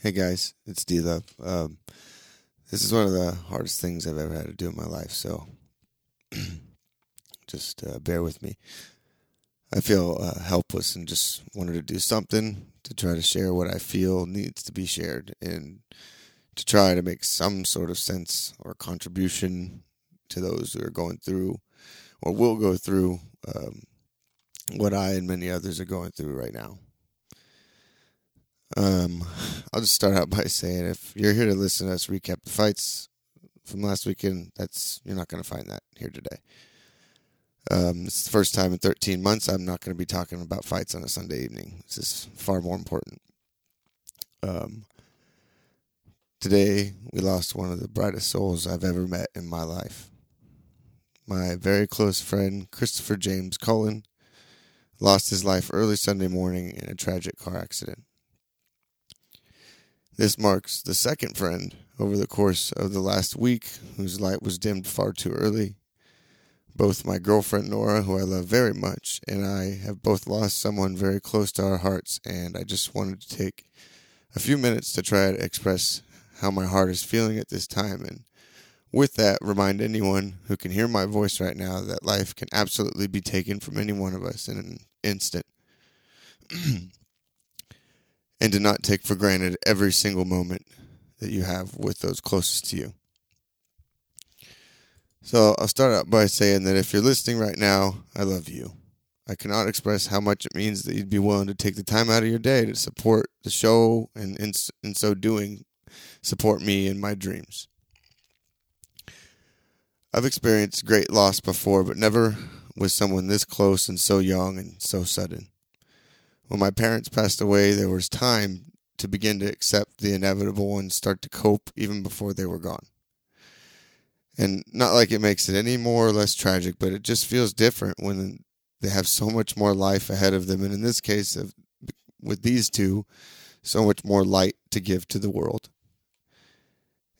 Hey guys, it's D Love. Um, this is one of the hardest things I've ever had to do in my life, so just uh, bear with me. I feel uh, helpless and just wanted to do something to try to share what I feel needs to be shared and to try to make some sort of sense or contribution to those who are going through or will go through um, what I and many others are going through right now. Um, I'll just start out by saying if you're here to listen to us recap the fights from last weekend, that's you're not going to find that here today. Um, it's the first time in 13 months I'm not going to be talking about fights on a Sunday evening. This is far more important. Um, today we lost one of the brightest souls I've ever met in my life. My very close friend Christopher James Cullen lost his life early Sunday morning in a tragic car accident. This marks the second friend over the course of the last week whose light was dimmed far too early. Both my girlfriend Nora, who I love very much, and I have both lost someone very close to our hearts, and I just wanted to take a few minutes to try to express how my heart is feeling at this time and with that remind anyone who can hear my voice right now that life can absolutely be taken from any one of us in an instant. and to not take for granted every single moment that you have with those closest to you. So I'll start out by saying that if you're listening right now, I love you. I cannot express how much it means that you'd be willing to take the time out of your day to support the show and in, in so doing, support me and my dreams. I've experienced great loss before, but never with someone this close and so young and so sudden. When my parents passed away, there was time to begin to accept the inevitable and start to cope even before they were gone. And not like it makes it any more or less tragic, but it just feels different when they have so much more life ahead of them. And in this case, with these two, so much more light to give to the world.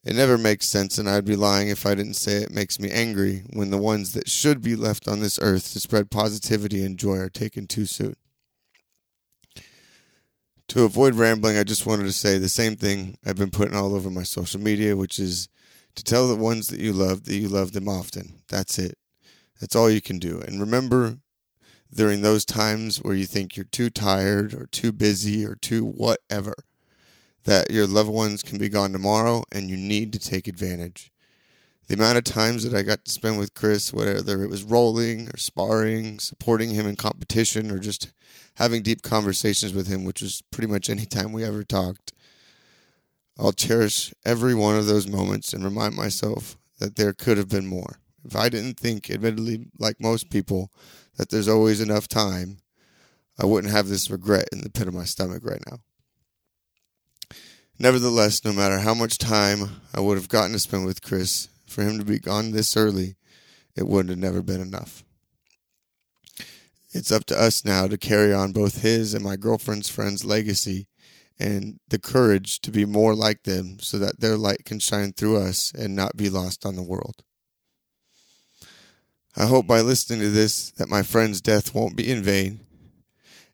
It never makes sense, and I'd be lying if I didn't say it makes me angry when the ones that should be left on this earth to spread positivity and joy are taken too soon. To avoid rambling, I just wanted to say the same thing I've been putting all over my social media, which is to tell the ones that you love that you love them often. That's it. That's all you can do. And remember, during those times where you think you're too tired or too busy or too whatever, that your loved ones can be gone tomorrow and you need to take advantage. The amount of times that I got to spend with Chris, whether it was rolling or sparring, supporting him in competition, or just having deep conversations with him, which was pretty much any time we ever talked. I'll cherish every one of those moments and remind myself that there could have been more. If I didn't think, admittedly, like most people, that there's always enough time, I wouldn't have this regret in the pit of my stomach right now. Nevertheless, no matter how much time I would have gotten to spend with Chris, for him to be gone this early, it wouldn't have never been enough. It's up to us now to carry on both his and my girlfriend's friend's legacy and the courage to be more like them so that their light can shine through us and not be lost on the world. I hope by listening to this that my friend's death won't be in vain,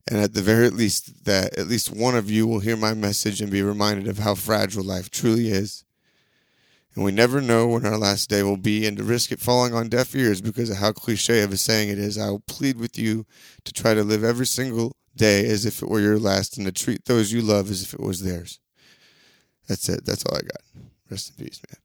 and at the very least that at least one of you will hear my message and be reminded of how fragile life truly is and we never know when our last day will be, and to risk it falling on deaf ears because of how cliche of a saying it is, I will plead with you to try to live every single day as if it were your last and to treat those you love as if it was theirs. That's it. That's all I got. Rest in peace, man.